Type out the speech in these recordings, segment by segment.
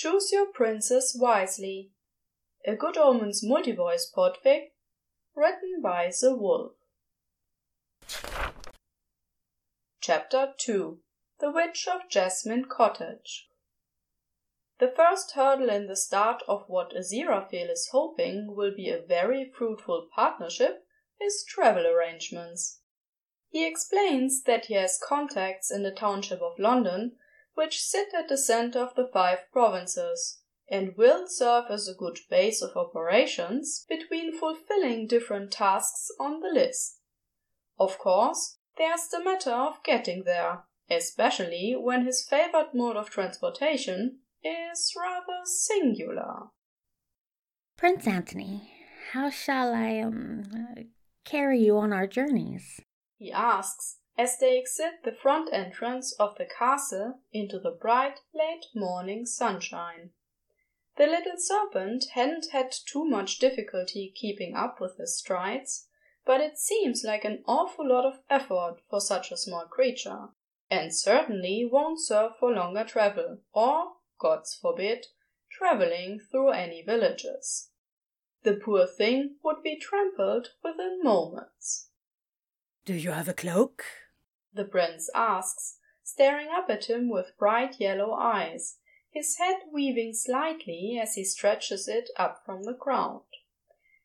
Choose your princes wisely. A Good Omens Multivoice podfic, written by ZehWulf. Chapter 2 The Witch of Jasmine Cottage The first hurdle in the start of what Aziraphale is hoping will be a very fruitful partnership is travel arrangements. He explains that he has contacts in the township of London which sit at the center of the five provinces, and will serve as a good base of operations between fulfilling different tasks on the list. Of course, there's the matter of getting there, especially when his favored mode of transportation is rather singular. Prince Antony, how shall I um carry you on our journeys? he asks as they exit the front entrance of the castle into the bright late morning sunshine. The little serpent hadn't had too much difficulty keeping up with his strides, but it seems like an awful lot of effort for such a small creature, and certainly won't serve for longer travel, or, gods forbid, travelling through any villages. The poor thing would be trampled within moments. Do you have a cloak? The prince asks, staring up at him with bright yellow eyes, his head weaving slightly as he stretches it up from the ground.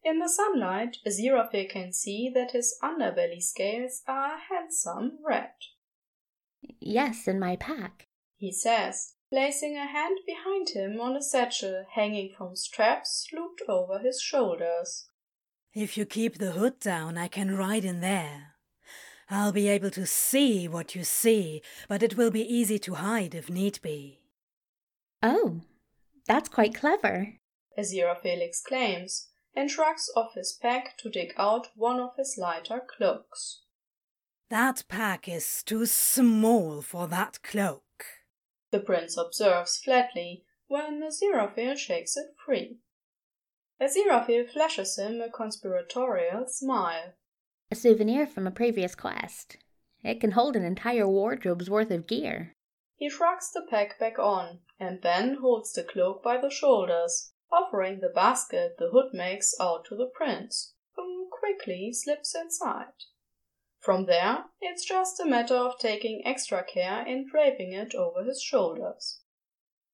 In the sunlight, Aziraphale can see that his underbelly scales are a handsome red. Yes, in my pack, he says, placing a hand behind him on a satchel hanging from straps looped over his shoulders. If you keep the hood down, I can ride in there. I'll be able to see what you see, but it will be easy to hide if need be. Oh, that's quite clever. Aziraphale exclaims, and shrugs off his pack to dig out one of his lighter cloaks. That pack is too small for that cloak, the prince observes flatly when Aziraphale shakes it free. Aziraphale flashes him a conspiratorial smile. A souvenir from a previous quest. It can hold an entire wardrobe's worth of gear. He shrugs the pack back on, and then holds the cloak by the shoulders, offering the basket the hood makes out to the prince, who quickly slips inside. From there, it's just a matter of taking extra care in draping it over his shoulders.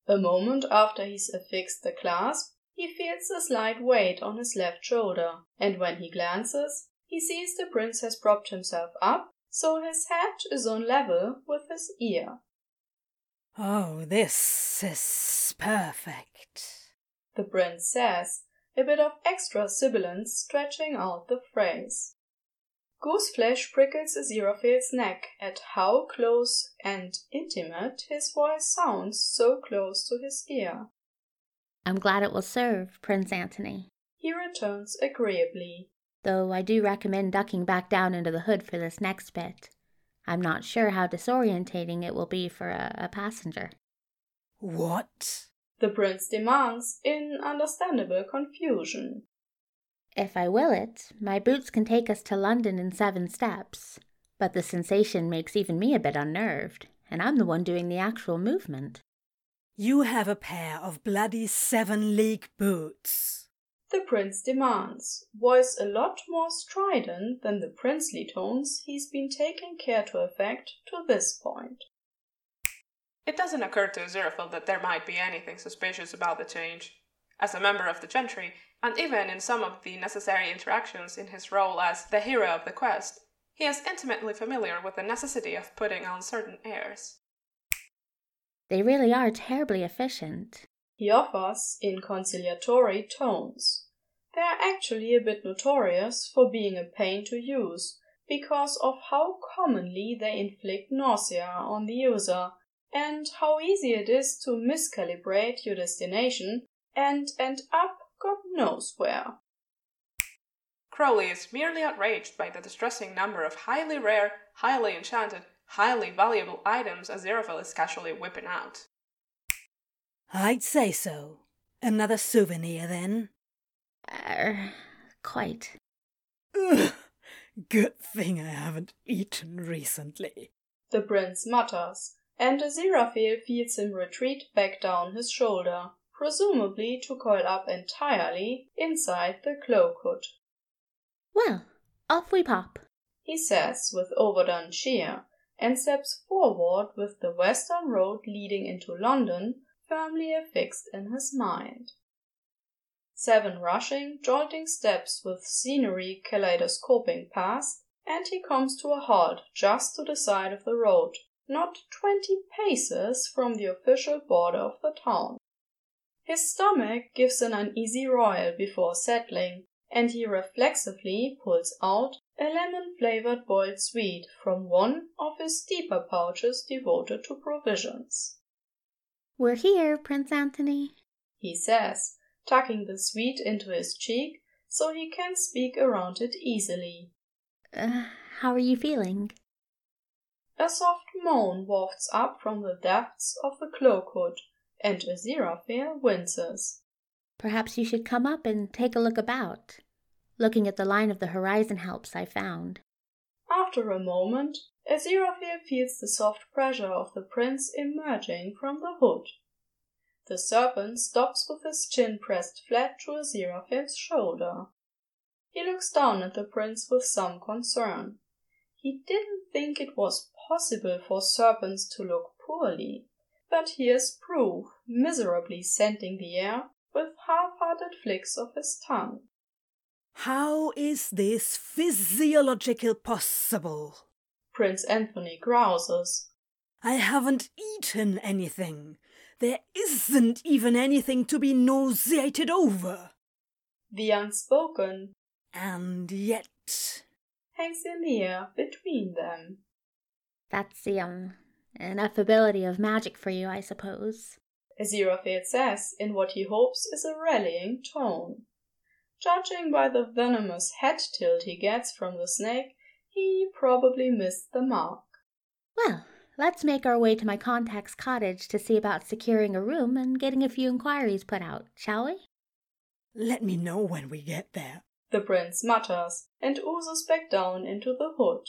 A moment after he's affixed the clasp, he feels a slight weight on his left shoulder, and when he glances, he sees the prince has propped himself up, so his head is on level with his ear. Oh, this is perfect, the prince says, a bit of extra sibilance stretching out the phrase. Gooseflesh prickles Aziraphale's neck at how close and intimate his voice sounds so close to his ear. I'm glad it will serve, Prince Antony. He returns agreeably though I do recommend ducking back down into the hood for this next bit. I'm not sure how disorientating it will be for a, a passenger. What? The prince demands in understandable confusion. If I will it, my boots can take us to London in seven steps, but the sensation makes even me a bit unnerved, and I'm the one doing the actual movement. You have a pair of bloody seven league boots the prince demands, voice a lot more strident than the princely tones he's been taking care to affect to this point. It doesn't occur to Aziraphale that there might be anything suspicious about the change. As a member of the gentry, and even in some of the necessary interactions in his role as the hero of the quest, he is intimately familiar with the necessity of putting on certain airs. They really are terribly efficient he offers in conciliatory tones. They are actually a bit notorious for being a pain to use because of how commonly they inflict nausea on the user and how easy it is to miscalibrate your destination and end up God knows where. Crowley is merely outraged by the distressing number of highly rare, highly enchanted, highly valuable items Aziraphale is casually whipping out. I'd say so. Another souvenir, then? Er, quite. Ugh, good thing I haven't eaten recently. The prince mutters and Aziraphale feels him retreat back down his shoulder, presumably to coil up entirely inside the cloak hood. Well, off we pop, he says with overdone cheer, and steps forward with the western road leading into London firmly affixed in his mind. Seven rushing, jolting steps with scenery kaleidoscoping past, and he comes to a halt just to the side of the road, not twenty paces from the official border of the town. His stomach gives an uneasy roil before settling, and he reflexively pulls out a lemon flavored boiled sweet from one of his deeper pouches devoted to provisions. We're here, Prince Anthony, he says, tucking the sweet into his cheek so he can speak around it easily. Uh, how are you feeling? A soft moan wafts up from the depths of the cloak hood, and Aziraphale winces. Perhaps you should come up and take a look about. Looking at the line of the horizon helps, I found. After a moment, Aziraphale feels the soft pressure of the prince emerging from the hood. The serpent stops with his chin pressed flat to Aziraphale's shoulder. He looks down at the prince with some concern. He didn't think it was possible for serpents to look poorly, but here's proof, miserably scenting the air with half-hearted flicks of his tongue. How is this physiological possible? Prince Anthony grouses. I haven't eaten anything. There isn't even anything to be nauseated over. The unspoken and yet hangs in the air between them. That's the um ineffability of magic for you, I suppose. Aziraphale says in what he hopes is a rallying tone. Judging by the venomous head tilt he gets from the snake, he probably missed the mark. Well, let's make our way to my contact's cottage to see about securing a room and getting a few inquiries put out, shall we? Let me know when we get there the prince mutters, and oozes back down into the hood.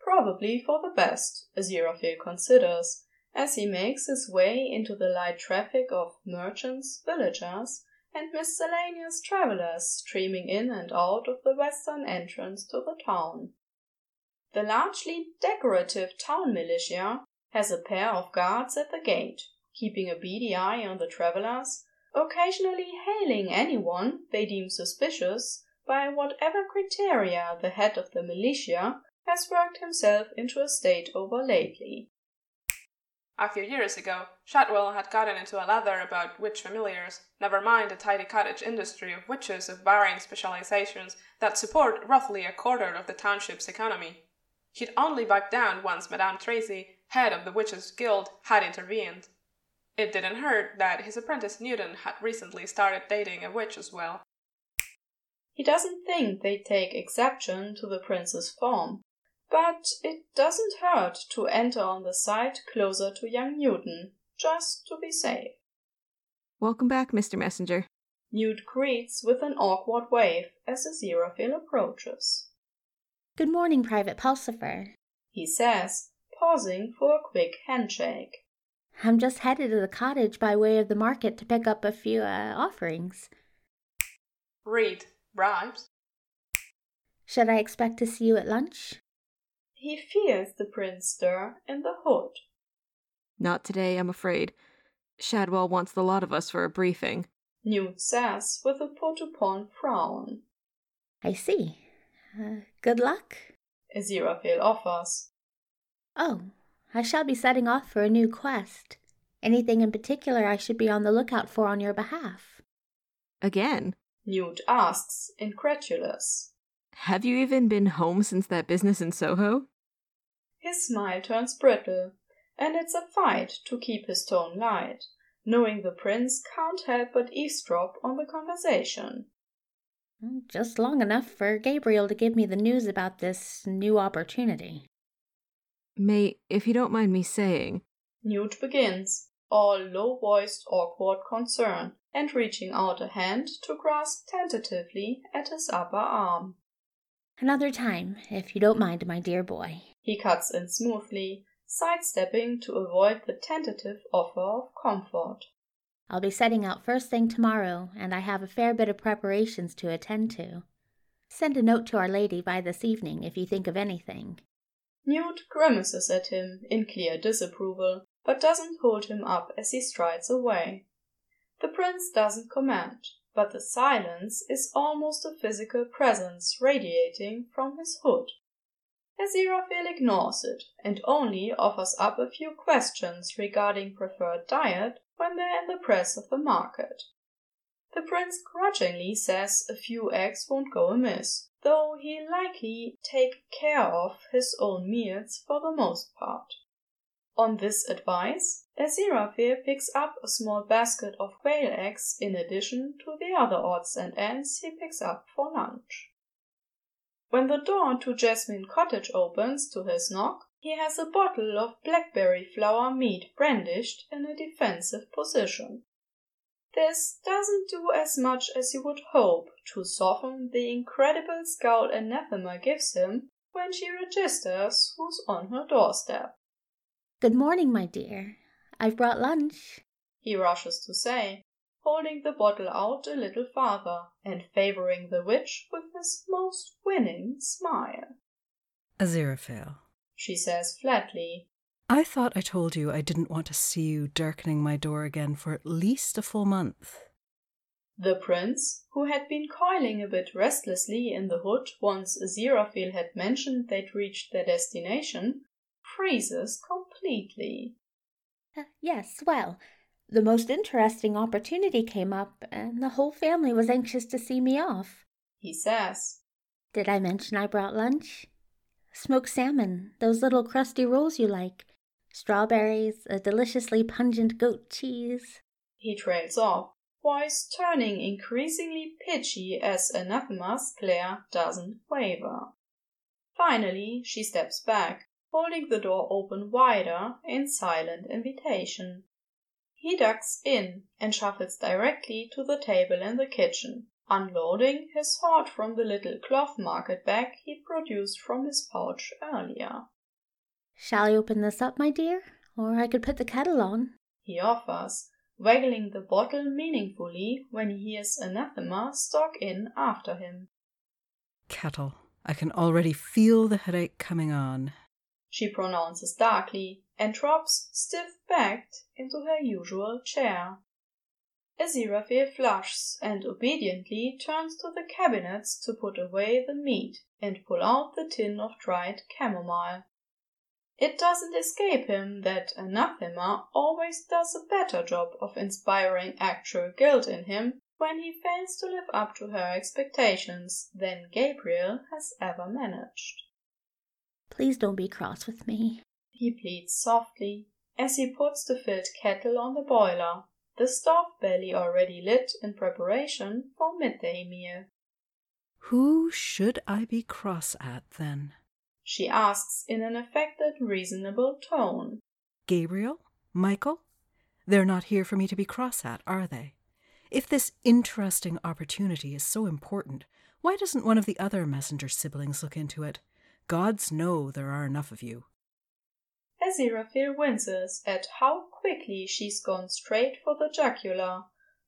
Probably for the best, Aziraphale considers, as he makes his way into the light traffic of merchants, villagers, and miscellaneous travellers streaming in and out of the western entrance to the town. The largely decorative town militia has a pair of guards at the gate, keeping a beady eye on the travellers occasionally hailing anyone they deem suspicious by whatever criteria the head of the militia has worked himself into a state over lately. A few years ago, Shadwell had gotten into a lather about witch familiars, never mind the tidy cottage industry of witches of varying specializations that support roughly a quarter of the township's economy. He'd only backed down once Madame Tracy, head of the Witches' Guild, had intervened. It didn't hurt that his apprentice Newton had recently started dating a witch as well. He doesn't think they take exception to the prince's form, but it doesn't hurt to enter on the side closer to young Newton, just to be safe. Welcome back, Mr. Messenger. Newt greets with an awkward wave as Aziraphale approaches. Good morning, Private Pulsifer, he says, pausing for a quick handshake. I'm just headed to the cottage by way of the market to pick up a few uh, offerings. Read bribes. Should I expect to see you at lunch? He fears the prince stir in the hood. Not today, I'm afraid. Shadwell wants the lot of us for a briefing. Newt says with a put upon frown. I see. Uh, good luck. Aziraphale offers. Oh, I shall be setting off for a new quest. Anything in particular I should be on the lookout for on your behalf? Again? Newt asks, incredulous. Have you even been home since that business in Soho? His smile turns brittle, and it's a fight to keep his tone light, knowing the prince can't help but eavesdrop on the conversation. Mm, just long enough for Gabriel to give me the news about this new opportunity. May, if you don't mind me saying. Newt begins, all low voiced, awkward concern, and reaching out a hand to grasp tentatively at his upper arm. Another time, if you don't mind, my dear boy. He cuts in smoothly, sidestepping to avoid the tentative offer of comfort. I'll be setting out first thing tomorrow, and I have a fair bit of preparations to attend to. Send a note to Our Lady by this evening if you think of anything. Newt grimaces at him in clear disapproval, but doesn't hold him up as he strides away. The prince doesn't comment, but the silence is almost a physical presence radiating from his hood. Aziraphale ignores it and only offers up a few questions regarding preferred diet when they're in the press of the market. The prince grudgingly says a few eggs won't go amiss, though he'll likely take care of his own meals for the most part. On this advice, Aziraphale picks up a small basket of quail eggs in addition to the other odds and ends he picks up for lunch. When the door to Jasmine Cottage opens to his knock, he has a bottle of blackberry flower mead brandished in a defensive position. This doesn't do as much as you would hope to soften the incredible scowl Anathema gives him when she registers who's on her doorstep. Good morning, my dear. I've brought lunch, he rushes to say, holding the bottle out a little farther and favoring the witch with his most winning smile. Aziraphale, she says flatly. I thought I told you I didn't want to see you darkening my door again for at least a full month. The prince, who had been coiling a bit restlessly in the hood once Aziraphale had mentioned they'd reached their destination, freezes completely. Uh, yes, well, the most interesting opportunity came up, and the whole family was anxious to see me off. He says. Did I mention I brought lunch? Smoked salmon, those little crusty rolls you like, strawberries, a deliciously pungent goat cheese. He trails off, voice turning increasingly pitchy as Anathema's glare doesn't waver. Finally, she steps back, holding the door open wider in silent invitation. He ducks in and shuffles directly to the table in the kitchen, unloading his hoard from the little cloth market bag he produced from his pouch earlier. Shall I open this up, my dear? Or I could put the kettle on, he offers, waggling the bottle meaningfully when he hears Anathema stalk in after him. Kettle. I can already feel the headache coming on she pronounces darkly, and drops stiff-backed into her usual chair. Aziraphale flushes and obediently turns to the cabinets to put away the meat and pull out the tin of dried chamomile. It doesn't escape him that Anathema always does a better job of inspiring actual guilt in him when he fails to live up to her expectations than Gabriel has ever managed. Please don't be cross with me, he pleads softly as he puts the filled kettle on the boiler, the stove belly already lit in preparation for midday meal. Who should I be cross at, then? she asks in an affected, reasonable tone. Gabriel? Michael? They're not here for me to be cross at, are they? If this interesting opportunity is so important, why doesn't one of the other messenger siblings look into it? Gods know there are enough of you. Aziraphale winces at how quickly she's gone straight for the jugular,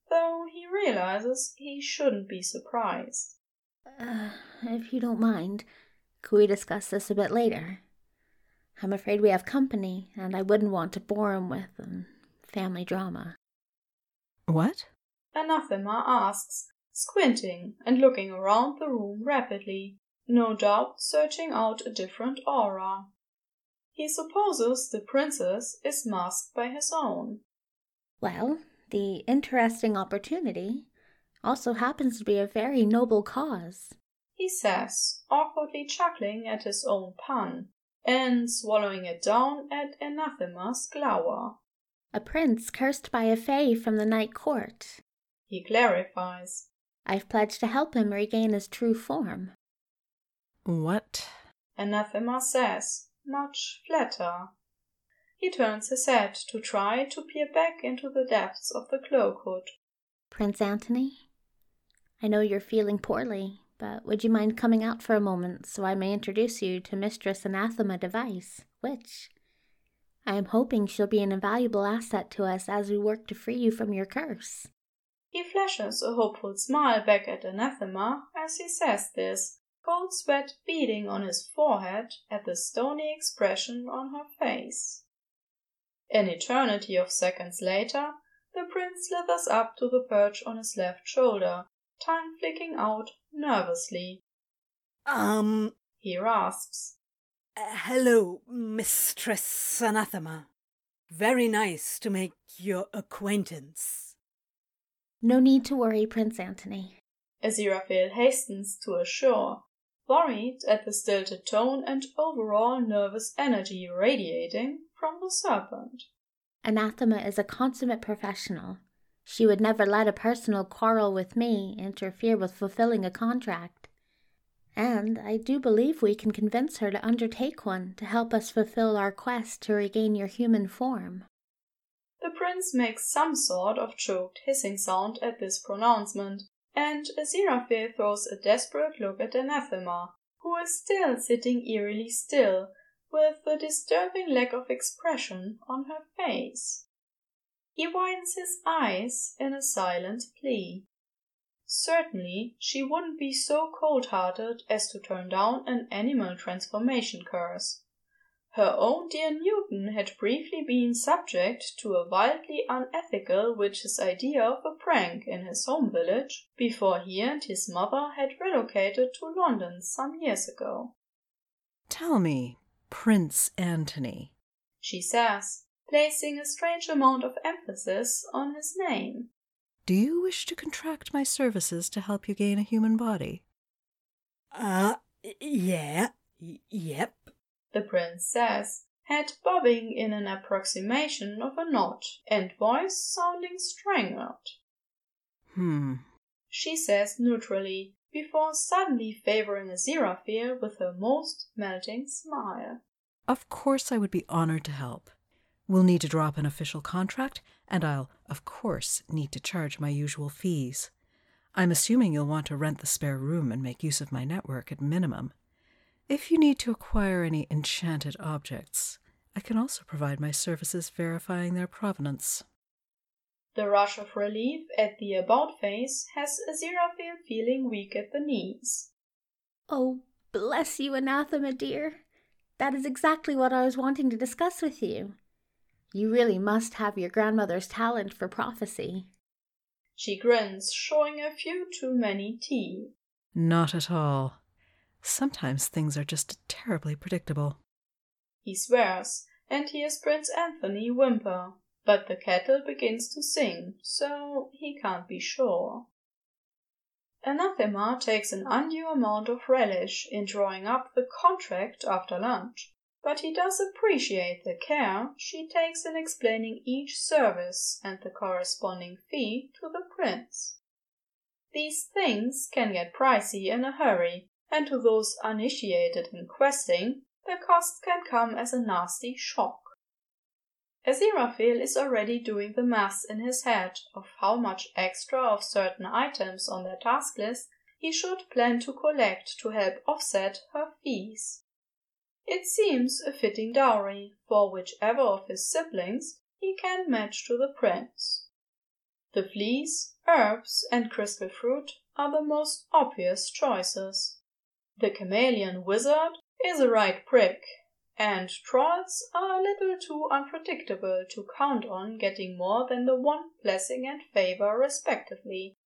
though he realizes he shouldn't be surprised. Uh, if you don't mind, could we discuss this a bit later? I'm afraid we have company, and I wouldn't want to bore him with um, family drama. What? Anathema asks, squinting and looking around the room rapidly no doubt searching out a different aura. He supposes the princess is masked by his own. Well, the interesting opportunity also happens to be a very noble cause, he says, awkwardly chuckling at his own pun, and swallowing it down at Anathema's glower. A prince cursed by a fae from the night court. He clarifies. I've pledged to help him regain his true form. What? Anathema says, much flatter. He turns his head to try to peer back into the depths of the cloak hood. Prince Antony, I know you're feeling poorly, but would you mind coming out for a moment so I may introduce you to Mistress Anathema Device, which, I am hoping she'll be an invaluable asset to us as we work to free you from your curse. He flashes a hopeful smile back at Anathema as he says this, cold sweat beading on his forehead at the stony expression on her face. An eternity of seconds later, the prince slithers up to the perch on his left shoulder, tongue flicking out nervously. Um, he rasps. Uh, hello, Mistress Anathema. Very nice to make your acquaintance. No need to worry, Prince Antony. Aziraphale hastens to assure, worried at the stilted tone and overall nervous energy radiating from the serpent. Anathema is a consummate professional. She would never let a personal quarrel with me interfere with fulfilling a contract. And I do believe we can convince her to undertake one to help us fulfill our quest to regain your human form. The prince makes some sort of choked hissing sound at this pronouncement, and Aziraphale throws a desperate look at Anathema, who is still sitting eerily still, with a disturbing lack of expression on her face. He widens his eyes in a silent plea. Certainly she wouldn't be so cold hearted as to turn down an animal transformation curse. Her own dear Newton had briefly been subject to a wildly unethical witch's idea of a prank in his home village before he and his mother had relocated to London some years ago. Tell me, Prince Antony, she says, placing a strange amount of emphasis on his name. Do you wish to contract my services to help you gain a human body? Uh, yeah, yep, the prince says, head bobbing in an approximation of a nod, and voice sounding strangled. Hmm, she says neutrally, before suddenly favoring Aziraphale with her most melting smile. Of course I would be honored to help. We'll need to drop an official contract, and I'll, of course, need to charge my usual fees. I'm assuming you'll want to rent the spare room and make use of my network at minimum. If you need to acquire any enchanted objects, I can also provide my services verifying their provenance. The rush of relief at the about face has Aziraphale feeling weak at the knees. Oh, bless you, Anathema, dear. That is exactly what I was wanting to discuss with you. You really must have your grandmother's talent for prophecy. She grins, showing a few too many teeth. Not at all. Sometimes things are just terribly predictable. He swears, and hears Prince Anthony whimper, but the kettle begins to sing, so he can't be sure. Anathema takes an undue amount of relish in drawing up the contract after lunch, but he does appreciate the care she takes in explaining each service and the corresponding fee to the prince. These things can get pricey in a hurry, and to those uninitiated in questing, the cost can come as a nasty shock. Aziraphale is already doing the math in his head of how much extra of certain items on their task list he should plan to collect to help offset her fees. It seems a fitting dowry for whichever of his siblings he can match to the prince. The fleas, herbs, and crystal fruit are the most obvious choices. The chameleon wizard is a right prick, and trolls are a little too unpredictable to count on getting more than the one blessing and favor respectively.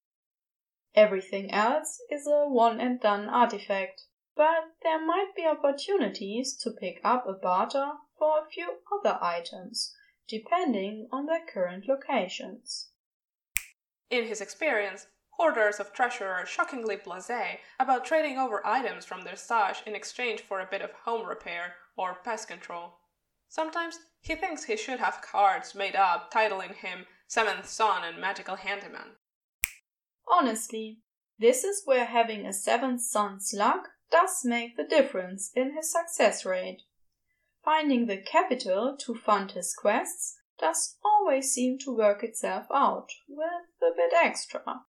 Everything else is a one and done artifact, but there might be opportunities to pick up a barter for a few other items, depending on their current locations. In his experience, Hoarders of treasure are shockingly blasé about trading over items from their stash in exchange for a bit of home repair or pest control. Sometimes he thinks he should have cards made up titling him Seventh Son and Magical Handyman. Honestly, this is where having a seventh son's luck does make the difference in his success rate. Finding the capital to fund his quests does always seem to work itself out with a bit extra.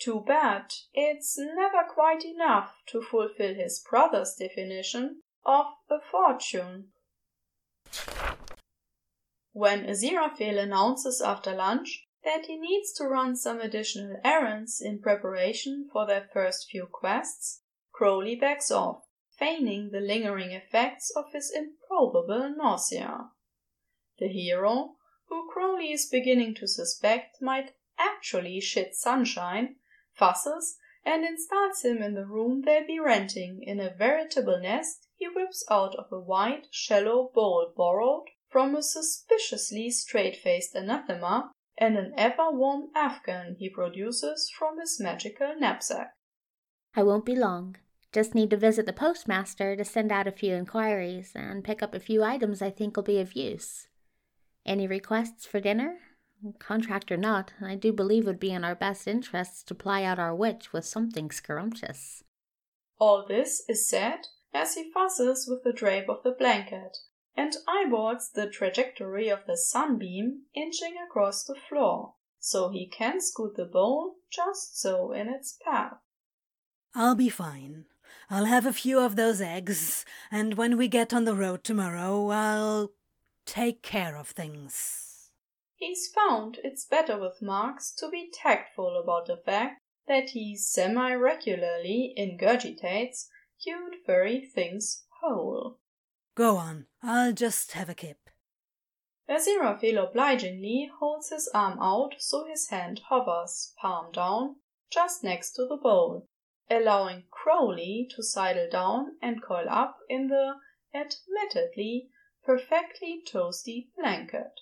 Too bad it's never quite enough to fulfill his brother's definition of a fortune. When Aziraphale announces after lunch that he needs to run some additional errands in preparation for their first few quests, Crowley backs off, feigning the lingering effects of his improbable nausea. The hero, who Crowley is beginning to suspect might actually shit sunshine, fusses and installs him in the room they'll be renting. In a veritable nest he whips out of a wide, shallow bowl borrowed from a suspiciously straight-faced anathema and an ever-warm Afghan he produces from his magical knapsack. I won't be long. Just need to visit the postmaster to send out a few inquiries and pick up a few items I think will be of use. Any requests for dinner? Contract or not, I do believe it would be in our best interests to ply out our witch with something scrumptious. All this is said as he fusses with the drape of the blanket and eyeballs the trajectory of the sunbeam inching across the floor, so he can scoot the bowl just so in its path. I'll be fine. I'll have a few of those eggs, and when we get on the road tomorrow, I'll take care of things. He's found it's better with marks to be tactful about the fact that he semi regularly ingurgitates cute furry things whole. Go on, I'll just have a kip. Aziraphale obligingly holds his arm out so his hand hovers, palm down, just next to the bowl, allowing Crowley to sidle down and coil up in the, admittedly, perfectly toasty blanket.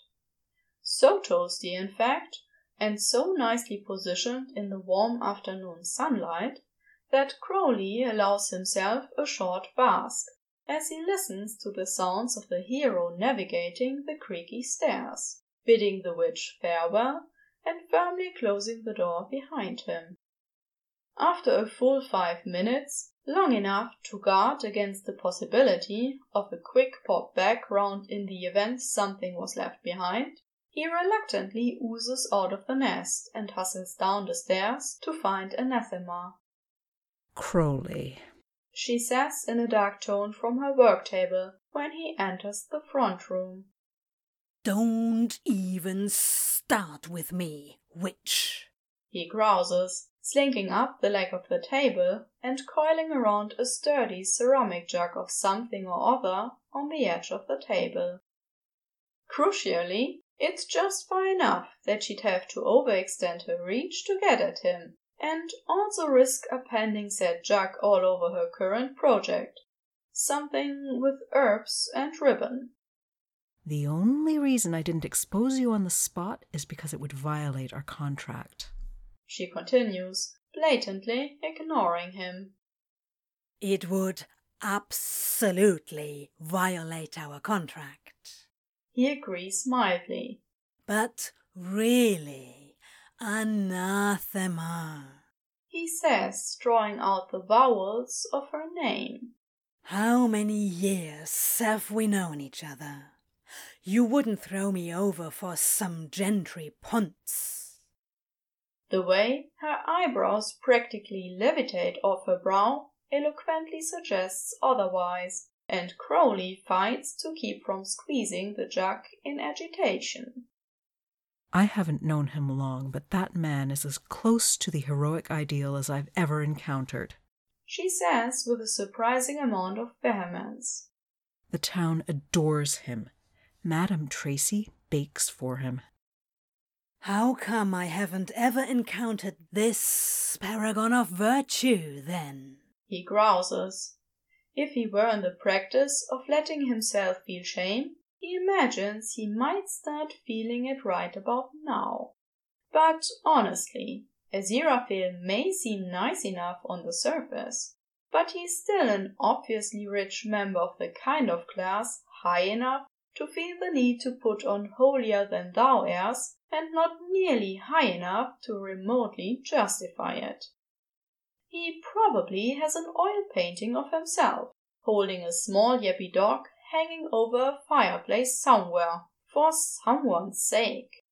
So toasty, in fact, and so nicely positioned in the warm afternoon sunlight, that Crowley allows himself a short bask as he listens to the sounds of the hero navigating the creaky stairs, bidding the witch farewell, and firmly closing the door behind him. After a full five minutes, long enough to guard against the possibility of a quick pop back round in the event something was left behind, he reluctantly oozes out of the nest and hustles down the stairs to find Anathema. Crowley, she says in a dark tone from her work table when he enters the front room. Don't even start with me, witch, he grouses, slinking up the leg of the table and coiling around a sturdy ceramic jug of something or other on the edge of the table. Crucially, it's just far enough that she'd have to overextend her reach to get at him, and also risk appending said jug all over her current project. Something with herbs and ribbon. The only reason I didn't expose you on the spot is because it would violate our contract. She continues, blatantly ignoring him. It would absolutely violate our contract. He agrees mildly. But really, Anathema, he says, drawing out the vowels of her name. How many years have we known each other? You wouldn't throw me over for some gentry ponce. The way her eyebrows practically levitate off her brow eloquently suggests otherwise, and Crowley fights to keep from squeezing the jug in agitation. I haven't known him long, but that man is as close to the heroic ideal as I've ever encountered. She says with a surprising amount of vehemence. The town adores him. Madame Tracy bakes for him. How come I haven't ever encountered this paragon of virtue, then? He grouses. If he were in the practice of letting himself feel shame, he imagines he might start feeling it right about now. But honestly, Aziraphale may seem nice enough on the surface, but he's still an obviously rich member of the kind of class high enough to feel the need to put on holier than thou airs and not nearly high enough to remotely justify it. He probably has an oil painting of himself, holding a small yappy dog hanging over a fireplace somewhere, for someone's sake.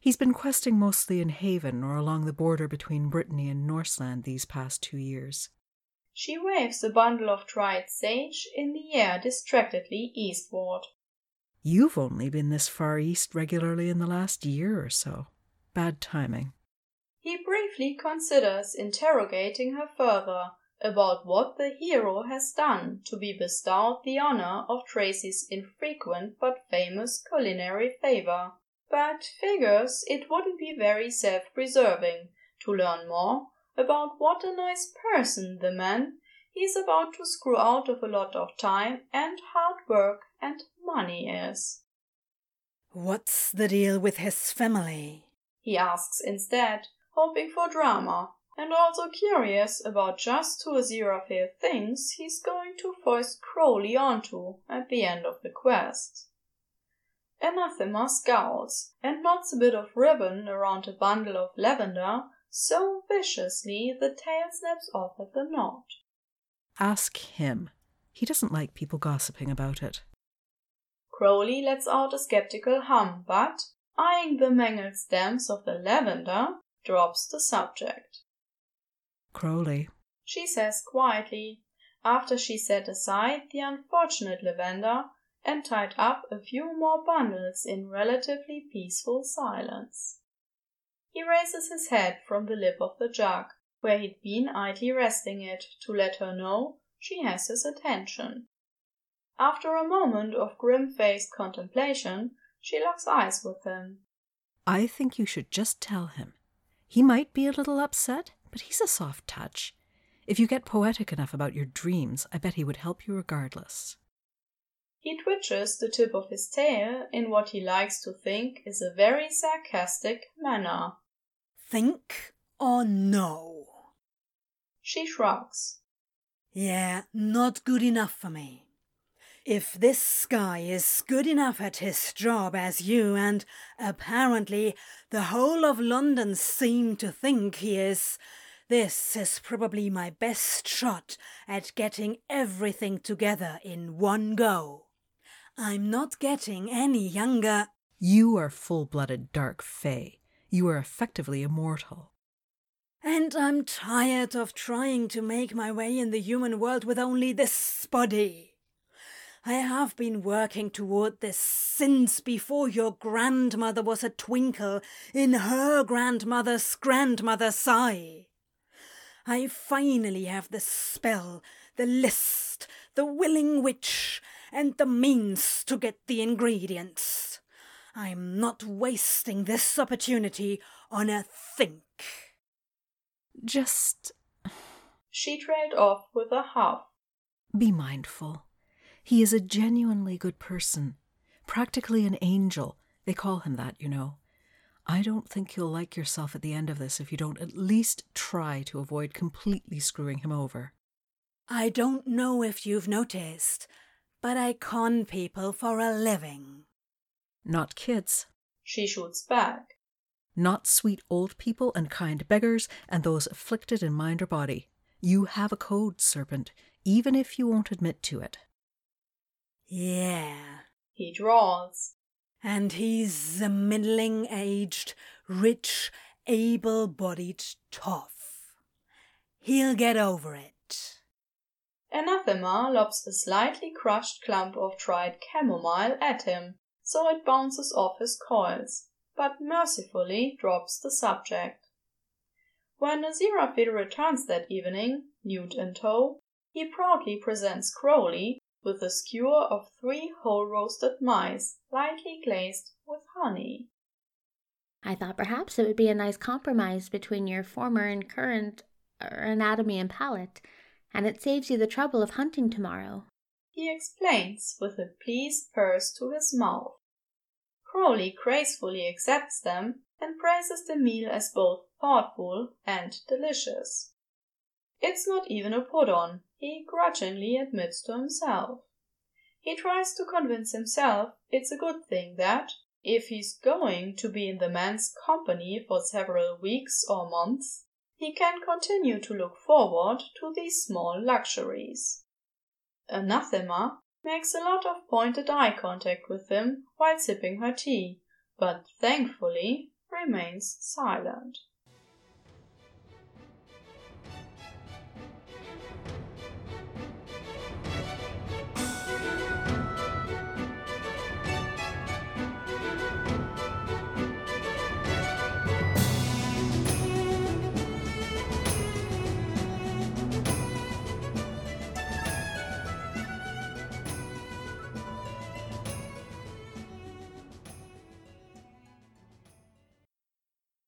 He's been questing mostly in Haven or along the border between Brittany and Norseland these past two years. She waves a bundle of dried sage in the air distractedly eastward. You've only been this far east regularly in the last year or so. Bad timing. He briefly considers interrogating her further about what the hero has done to be bestowed the honor of Tracy's infrequent but famous culinary favor, but figures it wouldn't be very self preserving to learn more about what a nice person the man he's about to screw out of a lot of time and hard work and money is. What's the deal with his family? He asks instead, hoping for drama, and also curious about just who Aziraphale thinks he's going to foist Crowley onto at the end of the quest. Anathema scowls and knots a bit of ribbon around a bundle of lavender so viciously the tail snaps off at the knot. Ask him. He doesn't like people gossiping about it. Crowley lets out a skeptical hum, but, eyeing the mangled stems of the lavender, drops the subject. Crowley, she says quietly, after she set aside the unfortunate lavender and tied up a few more bundles in relatively peaceful silence. He raises his head from the lip of the jug, where he'd been idly resting it, to let her know she has his attention. After a moment of grim faced contemplation, she locks eyes with him. I think you should just tell him. He might be a little upset, but he's a soft touch. If you get poetic enough about your dreams, I bet he would help you regardless. He twitches the tip of his tail in what he likes to think is a very sarcastic manner. Think or no? She shrugs. Yeah, not good enough for me. If this guy is good enough at his job as you, and apparently the whole of London seem to think he is, this is probably my best shot at getting everything together in one go. I'm not getting any younger. You are full blooded dark fae. You are effectively immortal. And I'm tired of trying to make my way in the human world with only this body. I have been working toward this since before your grandmother was a twinkle in her grandmother's grandmother's eye. I finally have the spell, the list, the willing witch, and the means to get the ingredients. I'm not wasting this opportunity on a think. Just. She trailed off with a huff. Be mindful. He is a genuinely good person, practically an angel. They call him that, you know. I don't think you'll like yourself at the end of this if you don't at least try to avoid completely screwing him over. I don't know if you've noticed, but I con people for a living. Not kids. She shoots back not sweet old people and kind beggars and those afflicted in mind or body. You have a code, serpent, even if you won't admit to it. Yeah, he drawls. And he's a middling aged, rich, able bodied toff. He'll get over it. Anathema lobs a slightly crushed clump of dried chamomile at him, so it bounces off his coils but mercifully drops the subject. When Aziraphale returns that evening, newt in tow, he proudly presents Crowley with a skewer of three whole roasted mice, lightly glazed with honey. I thought perhaps it would be a nice compromise between your former and current er, anatomy and palate, and it saves you the trouble of hunting tomorrow. He explains with a pleased purse to his mouth. Crowley gracefully accepts them and praises the meal as both thoughtful and delicious. It's not even a put on, he grudgingly admits to himself. He tries to convince himself it's a good thing that, if he's going to be in the man's company for several weeks or months, he can continue to look forward to these small luxuries. Anathema makes a lot of pointed eye contact with him while sipping her tea, but thankfully remains silent.